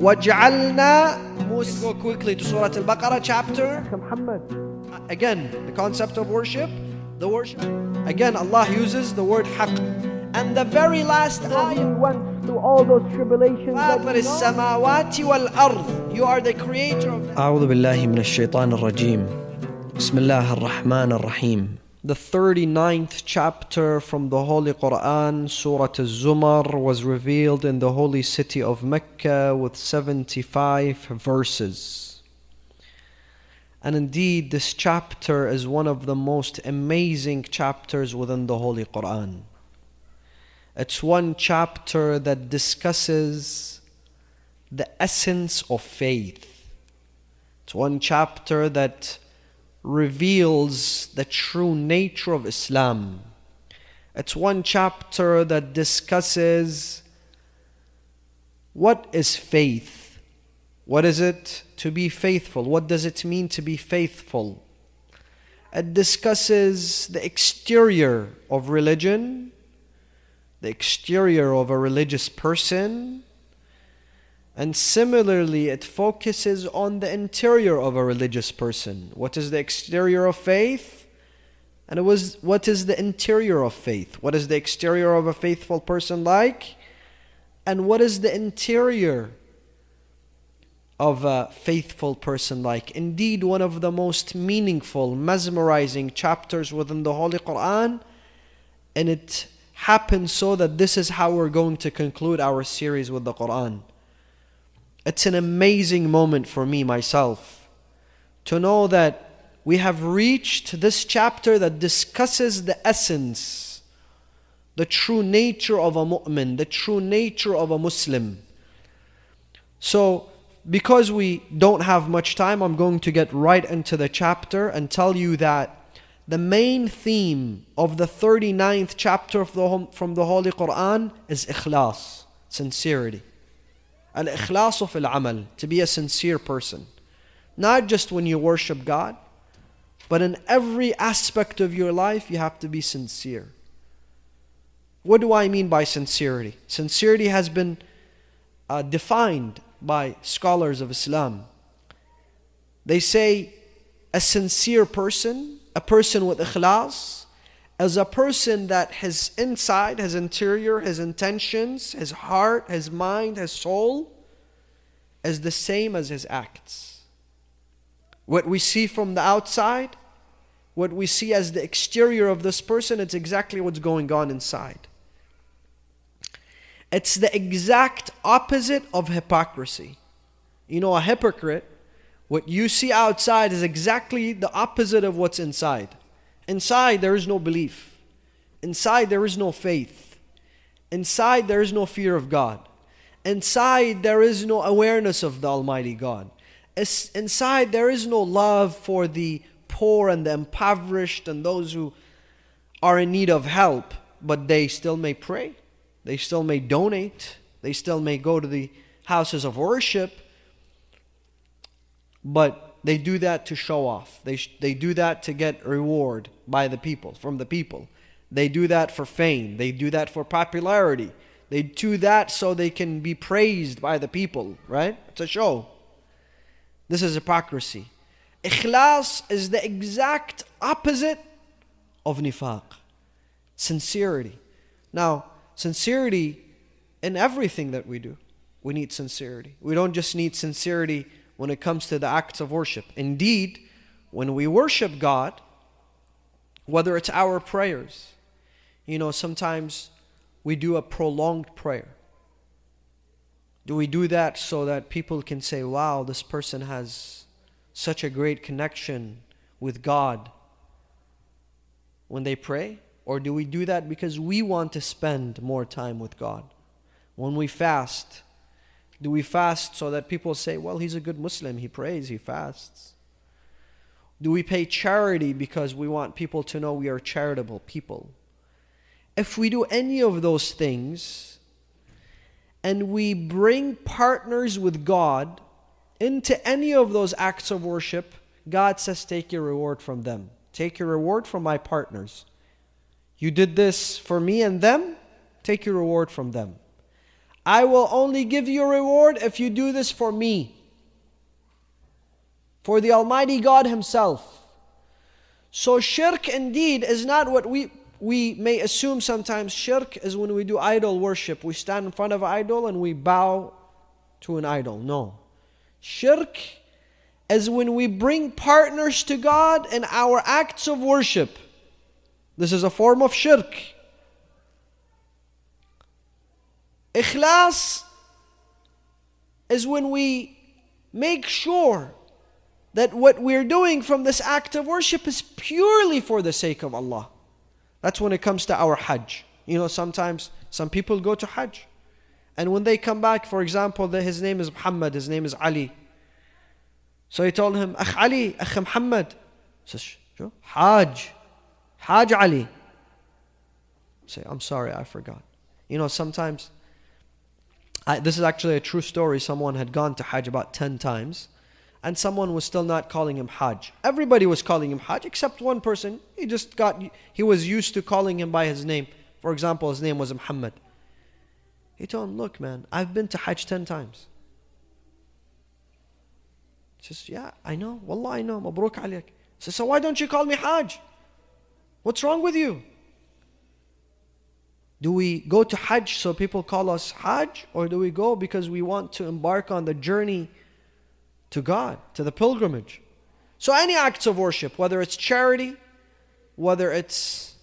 وَجْعَلْنَا Let's go quickly to Surah Al-Baqarah chapter. Again, the concept of worship, the worship. Again, Allah uses the word haqq. And the very last ayah. went through all those tribulations that فاطر. السماوات والأرض You are the creator of the أعوذ بالله من الشيطان الرجيم بسم الله الرحمن الرحيم The 39th chapter from the Holy Quran, Surah Al-Zumar, was revealed in the holy city of Mecca with 75 verses. And indeed, this chapter is one of the most amazing chapters within the Holy Quran. It's one chapter that discusses the essence of faith. It's one chapter that reveals the true nature of Islam. It's one chapter that discusses what is faith? What is it to be faithful? What does it mean to be faithful? It discusses the exterior of religion, the exterior of a religious person, and similarly, it focuses on the interior of a religious person. What is the exterior of faith? And it was what is the interior of faith? What is the exterior of a faithful person like? And what is the interior of a faithful person like? Indeed, one of the most meaningful, mesmerizing chapters within the Holy Quran. And it happens so that this is how we're going to conclude our series with the Quran. It's an amazing moment for me myself to know that we have reached this chapter that discusses the essence, the true nature of a mu'min, the true nature of a Muslim. So, because we don't have much time, I'm going to get right into the chapter and tell you that the main theme of the 39th chapter the, from the Holy Quran is ikhlas, sincerity. Al-ikhlasu fil amal, to be a sincere person. Not just when you worship God, but in every aspect of your life you have to be sincere. What do I mean by sincerity? Sincerity has been uh, defined by scholars of Islam. They say a sincere person, a person with ikhlas, as a person that his inside, his interior, his intentions, his heart, his mind, his soul is the same as his acts. What we see from the outside, what we see as the exterior of this person, it's exactly what's going on inside. It's the exact opposite of hypocrisy. You know, a hypocrite, what you see outside is exactly the opposite of what's inside. Inside, there is no belief. Inside, there is no faith. Inside, there is no fear of God. Inside, there is no awareness of the Almighty God. Inside, there is no love for the poor and the impoverished and those who are in need of help, but they still may pray. They still may donate. They still may go to the houses of worship. But they do that to show off. They, they do that to get reward by the people, from the people. They do that for fame. They do that for popularity. They do that so they can be praised by the people, right? It's a show. This is hypocrisy. Ikhlas is the exact opposite of nifaq. Sincerity. Now, sincerity in everything that we do. We need sincerity. We don't just need sincerity when it comes to the acts of worship. Indeed, when we worship God, whether it's our prayers, you know, sometimes we do a prolonged prayer. Do we do that so that people can say, wow, this person has such a great connection with God when they pray? Or do we do that because we want to spend more time with God? When we fast, do we fast so that people say, well, he's a good Muslim, he prays, he fasts? Do we pay charity because we want people to know we are charitable people? If we do any of those things and we bring partners with God into any of those acts of worship, God says, Take your reward from them. Take your reward from my partners. You did this for me and them, take your reward from them. I will only give you a reward if you do this for me. For the Almighty God Himself. So, shirk indeed is not what we, we may assume sometimes. Shirk is when we do idol worship. We stand in front of an idol and we bow to an idol. No. Shirk is when we bring partners to God in our acts of worship. This is a form of shirk. Ikhlas is when we make sure that what we're doing from this act of worship is purely for the sake of Allah. That's when it comes to our Hajj. You know, sometimes some people go to Hajj. And when they come back, for example, his name is Muhammad, his name is Ali. So he told him, Akh Ali, Akh Muhammad. Says, Hajj. Hajj Ali. Say, I'm sorry, I forgot. You know, sometimes, I, this is actually a true story. Someone had gone to Hajj about 10 times and someone was still not calling him Hajj. Everybody was calling him Hajj except one person. He just got, he was used to calling him by his name. For example, his name was Muhammad. He told him, Look, man, I've been to Hajj 10 times. He says, Yeah, I know. Wallah, I know. Mabruk alayk. He says, So why don't you call me Hajj? What's wrong with you? Do we go to Hajj so people call us Hajj? Or do we go because we want to embark on the journey to God, to the pilgrimage. So, any acts of worship, whether it's charity, whether it's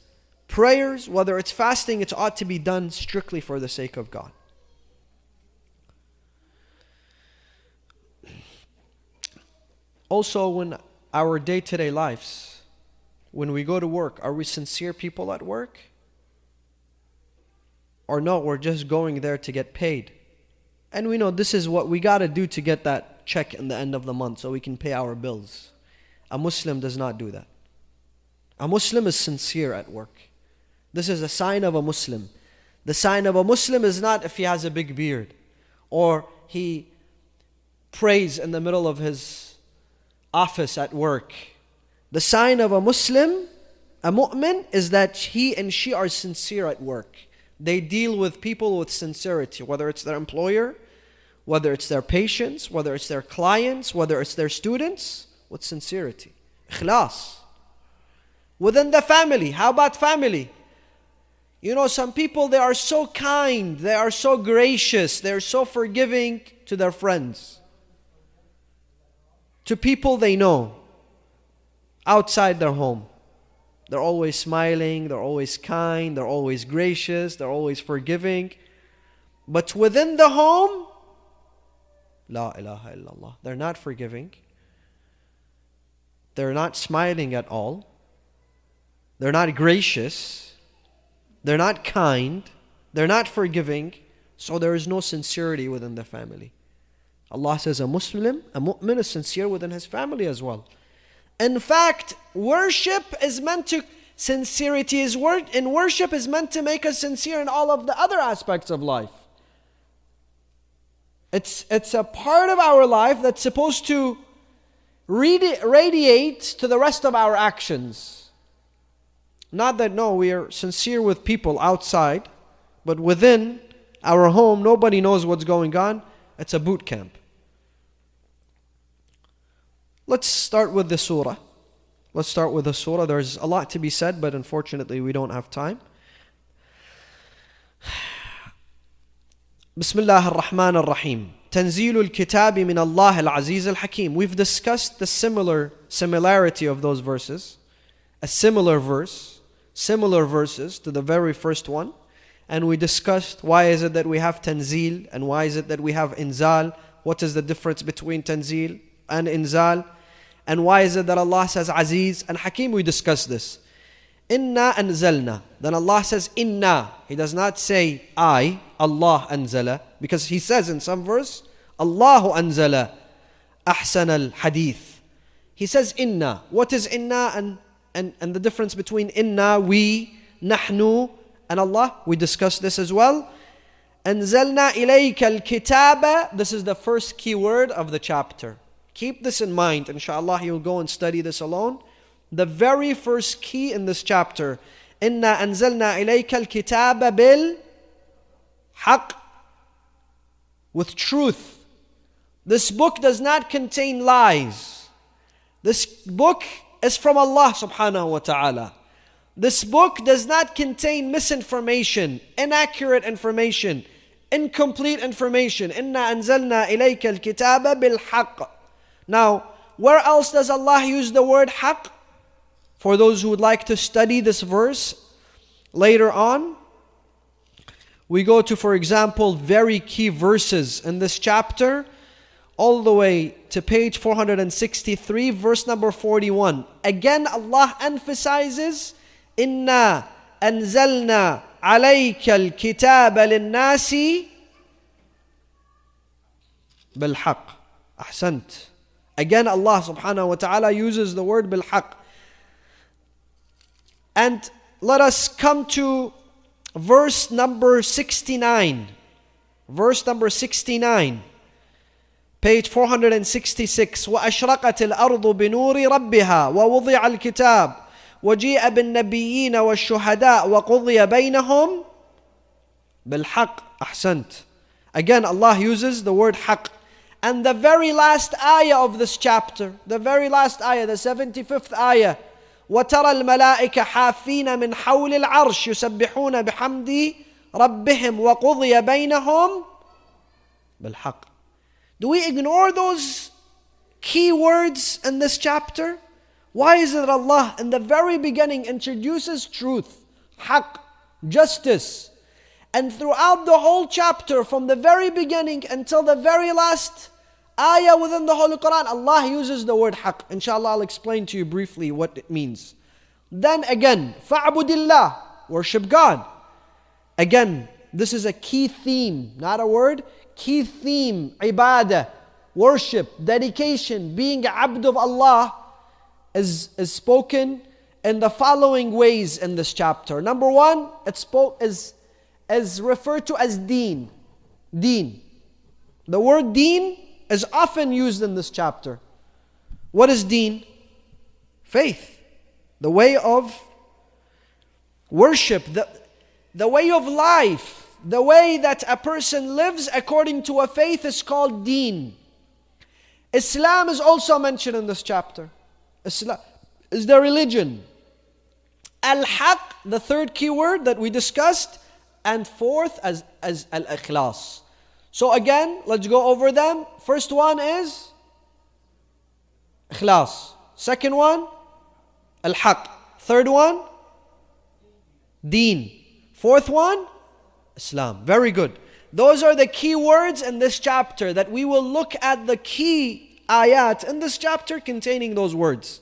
prayers, whether it's fasting, it ought to be done strictly for the sake of God. Also, when our day to day lives, when we go to work, are we sincere people at work? Or no, we're just going there to get paid. And we know this is what we got to do to get that check in the end of the month so we can pay our bills. A Muslim does not do that. A Muslim is sincere at work. This is a sign of a Muslim. The sign of a Muslim is not if he has a big beard or he prays in the middle of his office at work. The sign of a Muslim, a mu'min, is that he and she are sincere at work. They deal with people with sincerity, whether it's their employer, whether it's their patients, whether it's their clients, whether it's their students, with sincerity. Ikhlas. Within the family, how about family? You know, some people, they are so kind, they are so gracious, they're so forgiving to their friends, to people they know outside their home. They're always smiling, they're always kind, they're always gracious, they're always forgiving. But within the home, La ilaha illallah. They're not forgiving. They're not smiling at all. They're not gracious. They're not kind. They're not forgiving. So there is no sincerity within the family. Allah says a Muslim, a mu'min is sincere within his family as well. In fact, worship is meant to, sincerity is word, in worship is meant to make us sincere in all of the other aspects of life. It's, it's a part of our life that's supposed to radi- radiate to the rest of our actions. Not that, no, we are sincere with people outside, but within our home, nobody knows what's going on. It's a boot camp. Let's start with the surah. Let's start with the surah. There's a lot to be said, but unfortunately, we don't have time. Bismillah ar-Rahman ar-Rahim. Tanzilul Kitabi min Allah al-Aziz al-Hakim. We've discussed the similar similarity of those verses, a similar verse, similar verses to the very first one, and we discussed why is it that we have Tanzil and why is it that we have Inzal. What is the difference between Tanzil and Inzal? And why is it that Allah says aziz and hakim we discussed this Inna anzalna. Then Allah says inna. He does not say I, Allah anzala. Because He says in some verse, Allahu anzala ahsan al hadith. He says inna. What is inna and, and, and the difference between inna, we, nahnu, and Allah? We discussed this as well. Anzalna ilayka al-kitaba. This is the first key word of the chapter. Keep this in mind. Inshallah, you'll go and study this alone. The very first key in this chapter إنا أنزلنا إليك الكتاب بالحق with truth. This book does not contain lies. This book is from Allah subhanahu wa ta'ala. This book does not contain misinformation, inaccurate information, incomplete information. Inna anzalna ilayka al-kitaba bil now, where else does Allah use the word haqq? For those who would like to study this verse later on, we go to, for example, very key verses in this chapter, all the way to page 463, verse number 41. Again, Allah emphasizes, Inna anzalna alayka al-kitab lin-nasi bil-haq. Ahsant. Again, Allah subhanahu wa ta'ala uses the word bil-haq. And let us come to verse number 69. Verse number 69. Page 466 وأشرقت الأرض بنور ربها ووضع الكتاب وجيء بالنبيين والشهداء وقضي بينهم بالحق أحسنت Again Allah uses the word حق And the very last ayah of this chapter, the very last ayah, the 75th ayah, وترى الملائكة حافين من حول العرش يسبحون بحمد ربهم وقضي بينهم بالحق. Do we ignore those key words in this chapter? Why is it that Allah in the very beginning introduces truth, haq, justice, and throughout the whole chapter, from the very beginning until the very last ayah within the Holy Quran, Allah uses the word haq. Inshallah, I'll explain to you briefly what it means. Then again, fa'budillah, worship God. Again, this is a key theme, not a word, key theme, ibadah, worship, dedication, being abd of Allah is, is spoken in the following ways in this chapter. Number one, it spoke is, is referred to as deen. Deen. The word deen is often used in this chapter. What is deen? Faith. The way of worship, the, the way of life, the way that a person lives according to a faith is called deen. Islam is also mentioned in this chapter. Islam is the religion. Al-Haq, the third key word that we discussed, and fourth as, as Al-Ikhlas. So again, let's go over them. First one is Ikhlas. Second one, Al-Haq. Third one, Deen. Fourth one, Islam. Very good. Those are the key words in this chapter that we will look at the key ayat in this chapter containing those words.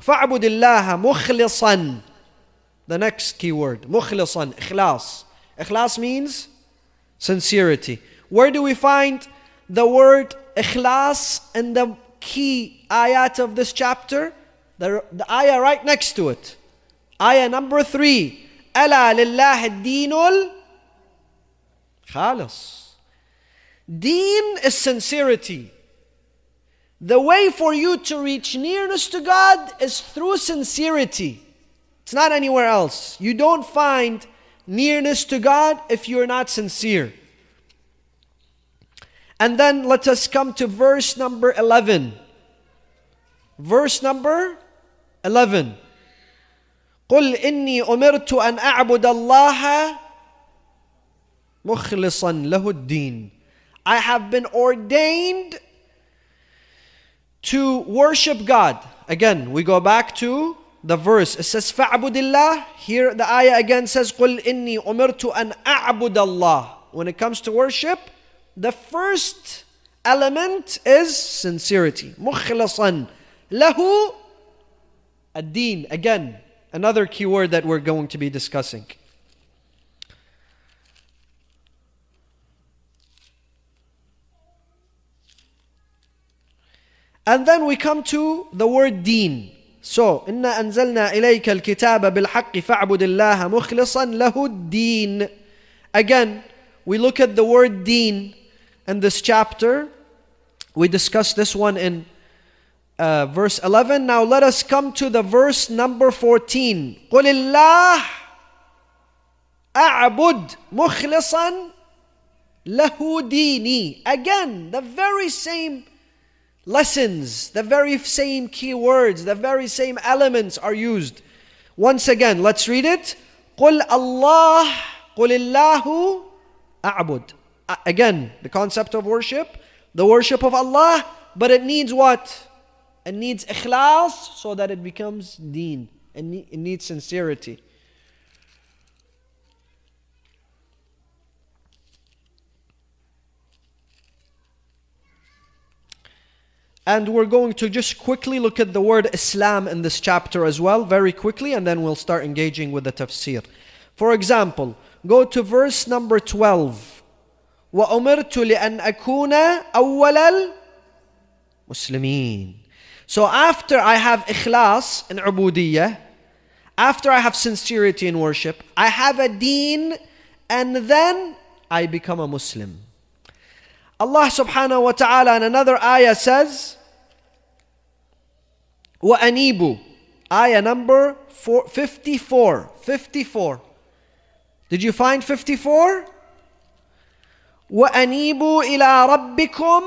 فَاعْبُدِ اللَّهَ مُخْلِصًا The next key word, مُخْلِصًا, إخلاص. Ikhlas means sincerity. Where do we find the word ikhlas in the key ayat of this chapter? The, the ayah right next to it. Ayah number three. ألا لله الدين الخالص. Deen is sincerity. The way for you to reach nearness to God is through sincerity. It's not anywhere else. You don't find nearness to God if you're not sincere. And then let us come to verse number 11. Verse number 11. قل إني أمرت أن أعبد الله مخلصا له الدين. I have been ordained to worship God. Again, we go back to the verse. It says فَعْبُدِ اللَّهِ Here the ayah again says قُلْ إِنِّي أُمِرْتُ أَنْ أَعْبُدَ اللَّهِ When it comes to worship, the first element is sincerity. مُخْلَصًا له الدين. Again, another key word that we're going to be discussing. And then we come to the word deen. So, إنا أنزلنا إليك الكتاب بالحق فاعبد الله مخلصا له الدين. Again, we look at the word deen in this chapter. We discussed this one in uh, verse 11. Now let us come to the verse number 14. قل الله أعبد مخلصا Lahu dini. Again, the very same lessons, the very same key words, the very same elements are used. Once again, let's read it. قل الله قل الله أعبد. Again, the concept of worship, the worship of Allah, but it needs what? It needs ikhlas so that it becomes deen. It needs sincerity. And we're going to just quickly look at the word Islam in this chapter as well, very quickly, and then we'll start engaging with the tafsir. For example, go to verse number 12. وأمرت لأن أكون أول المسلمين. So after I have ikhlas in ubudiyah, after I have sincerity in worship, I have a deen, and then I become a Muslim. Allah subhanahu wa ta'ala in another ayah says, وأنيبوا Ayah number four, 54 54 Did you find 54? وأنيبوا إلى ربكم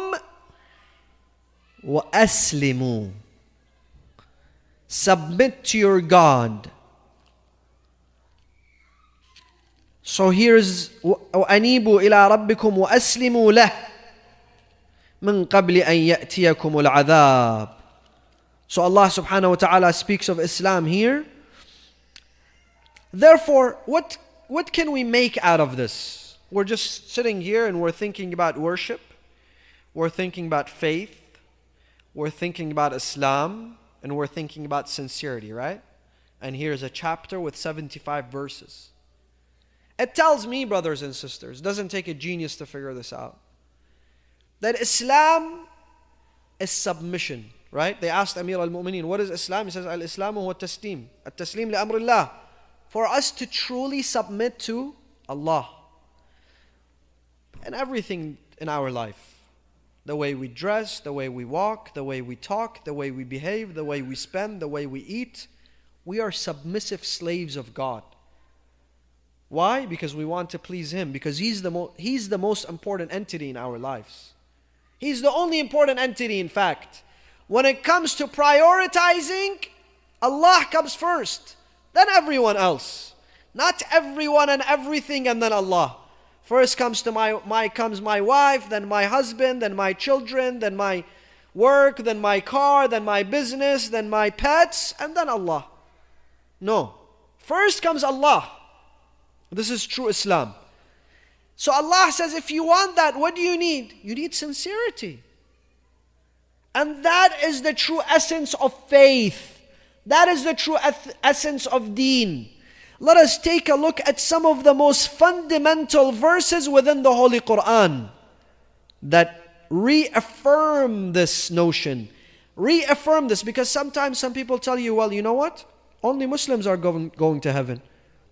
وأسلموا Submit to your God. So here's وأنيبوا إلى ربكم وأسلموا له من قبل أن يأتيكم العذاب so Allah subhanahu wa ta'ala speaks of Islam here. Therefore, what, what can we make out of this? We're just sitting here and we're thinking about worship, we're thinking about faith, we're thinking about Islam, and we're thinking about sincerity, right? And here's a chapter with 75 verses. It tells me, brothers and sisters, doesn't take a genius to figure this out, that Islam is submission. Right? They asked Amir al-Mu'mineen, what is Islam? He says, Al-Islam huwa taslim. At-taslim li amrillah. For us to truly submit to Allah. And everything in our life. The way we dress, the way we walk, the way we talk, the way we behave, the way we spend, the way we eat. We are submissive slaves of God. Why? Because we want to please Him. Because He's the, mo- he's the most important entity in our lives. He's the only important entity, in fact. When it comes to prioritizing, Allah comes first, then everyone else. Not everyone and everything and then Allah. First comes to my, my comes my wife, then my husband, then my children, then my work, then my car, then my business, then my pets, and then Allah. No. First comes Allah. This is true Islam. So Allah says, if you want that, what do you need? You need sincerity. And that is the true essence of faith. That is the true essence of deen. Let us take a look at some of the most fundamental verses within the Holy Quran that reaffirm this notion. Reaffirm this because sometimes some people tell you, well, you know what? Only Muslims are going, to heaven,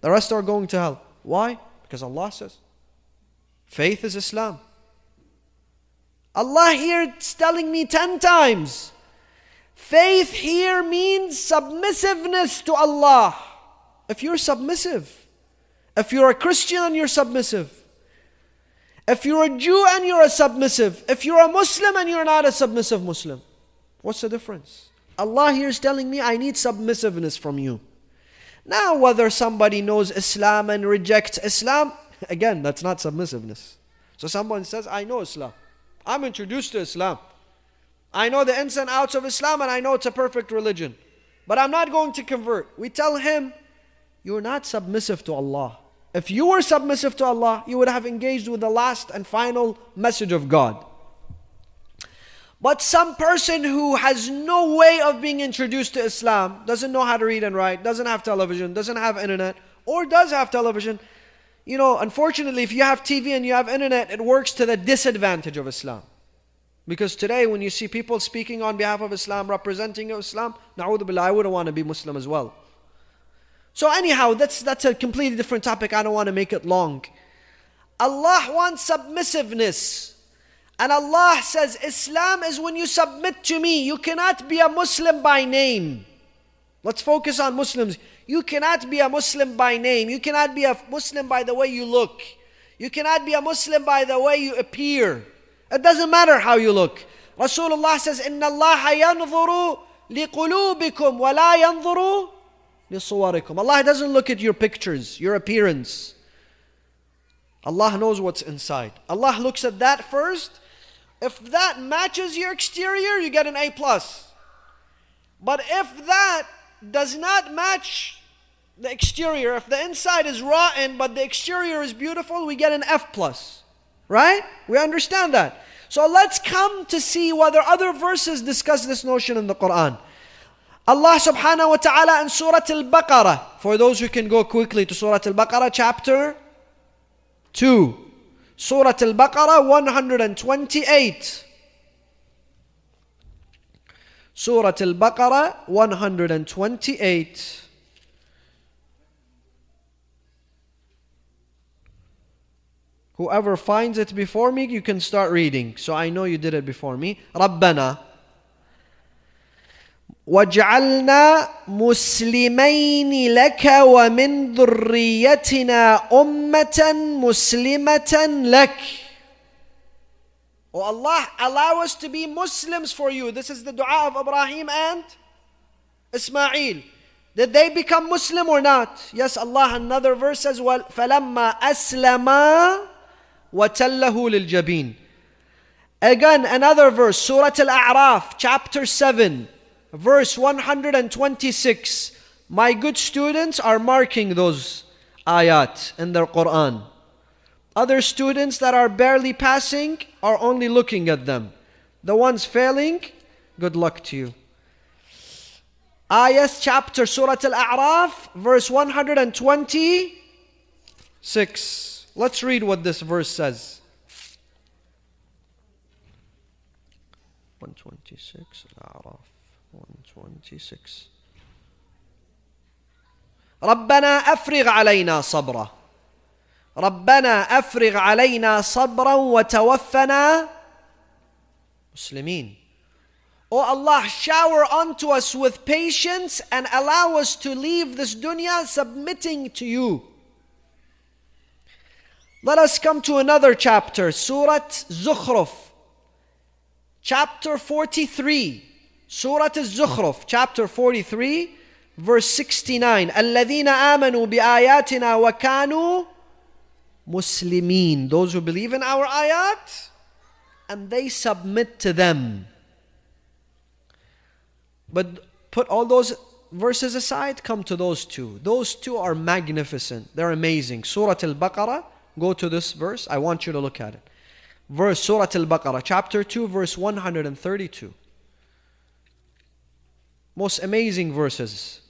the rest are going to hell. Why? Because Allah says. Faith is Islam. Allah here is telling me 10 times. Faith here means submissiveness to Allah. If you're submissive, if you're a Christian and you're submissive, if you're a Jew and you're a submissive, if you're a Muslim and you're not a submissive Muslim, what's the difference? Allah here is telling me I need submissiveness from you. Now, whether somebody knows Islam and rejects Islam, again, that's not submissiveness. So someone says, I know Islam. I'm introduced to Islam. I know the ins and outs of Islam and I know it's a perfect religion. But I'm not going to convert. We tell him, You're not submissive to Allah. If you were submissive to Allah, you would have engaged with the last and final message of God. But some person who has no way of being introduced to Islam, doesn't know how to read and write, doesn't have television, doesn't have internet, or does have television, you know, unfortunately, if you have TV and you have internet, it works to the disadvantage of Islam. Because today, when you see people speaking on behalf of Islam, representing Islam, na'udhu billah, I wouldn't want to be Muslim as well. So, anyhow, that's, that's a completely different topic. I don't want to make it long. Allah wants submissiveness. And Allah says, Islam is when you submit to me. You cannot be a Muslim by name. Let's focus on Muslims. You cannot be a Muslim by name. You cannot be a Muslim by the way you look. You cannot be a Muslim by the way you appear. It doesn't matter how you look. Rasulullah says, إن الله ينظر لقلوبكم ولا ينظر لصوركم. Allah doesn't look at your pictures, your appearance. Allah knows what's inside. Allah looks at that first. If that matches your exterior, you get an A plus. But if that does not match the exterior, if the inside is rotten but the exterior is beautiful, we get an F plus. Right? We understand that. So let's come to see whether other verses discuss this notion in the Quran. Allah subhanahu wa ta'ala in Surah Al Baqarah, for those who can go quickly to Surah Al Baqarah, chapter 2. Surah Al Baqarah 128. Surah Al Baqarah 128. Whoever finds it before me, you can start reading. So I know you did it before me. ربنا واجعلنا مسلمين لك ومن ذريتنا أمة مسلمة لك. Oh Allah, allow us to be Muslims for you. This is the dua of Ibrahim and Ismail. Did they become Muslim or not? Yes, Allah, another verse says, well, فَلَمَّا أَسْلَمَا وَتَلَّهُ لِلْجَبِينِ Again, another verse, Surah Al-A'raf, chapter 7, verse 126. My good students are marking those ayat in their Quran. Other students that are barely passing are only looking at them. The ones failing, good luck to you. Ayat chapter Surah Al-A'raf, verse 126. Let's read what this verse says. 126, Al-A'raf, 126. ربنا افرغ علينا صبرا ربنا افرغ علينا صبرا وتوفنا مسلمين O Allah, shower unto us with patience and allow us to leave this dunya submitting to you. Let us come to another chapter, Surah Zukhruf, chapter 43. Surah Zukhruf, chapter 43, verse 69. الذين آمنوا بآياتنا وكانوا مسلمين. Those who believe in our ayat and they submit to them. But put all those verses aside, come to those two. Those two are magnificent. They're amazing. Surah Al Baqarah, go to this verse. I want you to look at it. Verse Surah Al Baqarah, chapter 2, verse 132. Most amazing verses.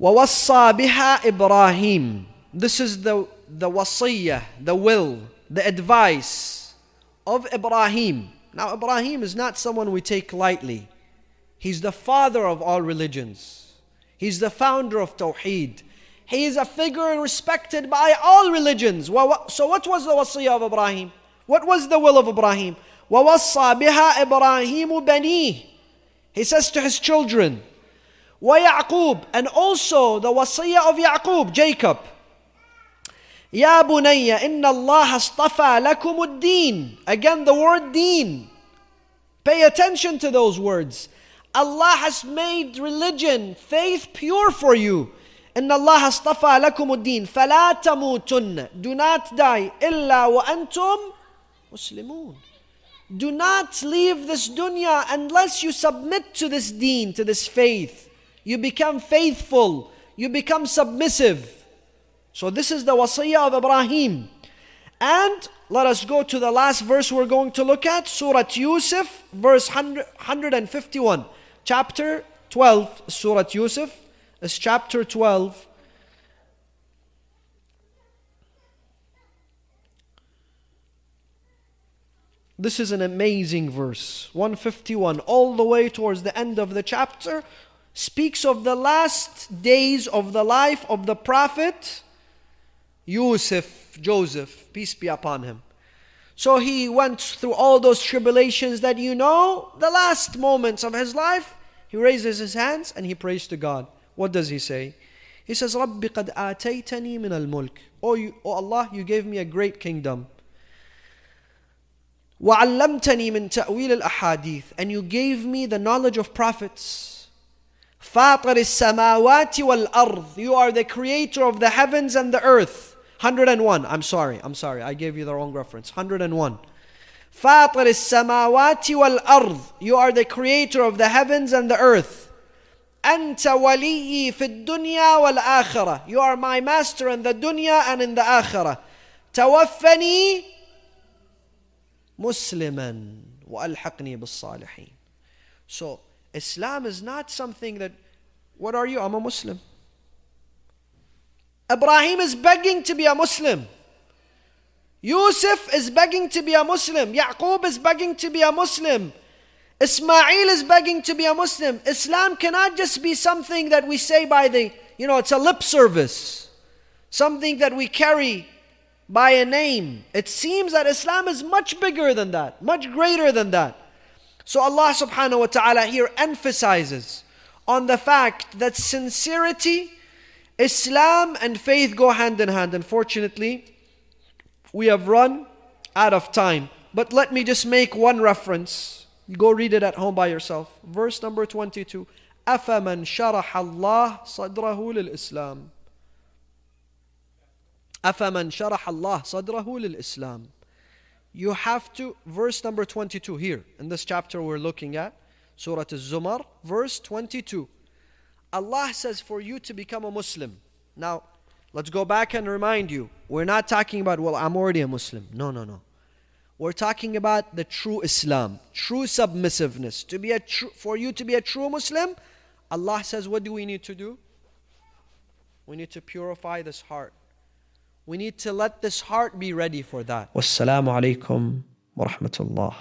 ووصى بها إبراهيم This is the, the wasiyah, the will, the advice of Ibrahim. Now Ibrahim is not someone we take lightly. He's the father of all religions. He's the founder of Tawheed. He is a figure respected by all religions. So what was the wasiyah of Ibrahim? What was the will of Ibrahim? وَوَصَّى بِهَا إِبْرَاهِيمُ بَنِيهِ He says to his children, ويعقوب and also the wasiyah of Yaqub, Jacob. يا بني إن الله اصطفى لكم الدين. Again the word deen. Pay attention to those words. Allah has made religion, faith pure for you. إن الله اصطفى لكم الدين فلا تموتن Do not die إلا وأنتم مسلمون Do not leave this dunya unless you submit to this deen, to this faith. You become faithful. You become submissive. So this is the wasiyah of Ibrahim. And let us go to the last verse we're going to look at, Surah Yusuf, verse 151. Chapter 12, Surah Yusuf is chapter 12. This is an amazing verse. 151, all the way towards the end of the chapter, speaks of the last days of the life of the Prophet Yusuf, Joseph, peace be upon him. So he went through all those tribulations that you know. The last moments of his life, He raises his hands and he prays to God. What does he say? He says, رَبِّ قَدْ آتَيْتَنِي مِنَ الْمُلْكِ Oh, you, oh Allah, you gave me a great kingdom. وَعَلَّمْتَنِي مِن تَأْوِيلِ الْأَحَادِيثِ And you gave me the knowledge of prophets. فَاطَرِ السَّمَاوَاتِ وَالْأَرْضِ You are the creator of the heavens and the earth. 101. I'm sorry, I'm sorry, I gave you the wrong reference. 101. فاطر السماوات والأرض You are the creator of the heavens and the earth أنت ولي في الدنيا والآخرة You are my master in the dunya and in the آخرة توفني مسلما وألحقني بالصالحين So Islam is not something that What are you? I'm a Muslim Ibrahim is begging to be a Muslim Yusuf is begging to be a Muslim. Yaqub is begging to be a Muslim. Ismail is begging to be a Muslim. Islam cannot just be something that we say by the, you know, it's a lip service. Something that we carry by a name. It seems that Islam is much bigger than that, much greater than that. So Allah subhanahu wa ta'ala here emphasizes on the fact that sincerity, Islam and faith go hand in hand. Unfortunately, we have run out of time. But let me just make one reference. Go read it at home by yourself. Verse number 22. أفمن شرح الله صدره للإسلام أفمن شرح الله صدره للإسلام You have to, verse number 22 here, in this chapter we're looking at, Surah Al-Zumar, verse 22. Allah says for you to become a Muslim. Now, Let's go back and remind you. We're not talking about, well, I'm already a Muslim. No, no, no. We're talking about the true Islam, true submissiveness. To be a true, for you to be a true Muslim, Allah says, what do we need to do? We need to purify this heart. We need to let this heart be ready for that. Wassalamu alaikum wa rahmatullah.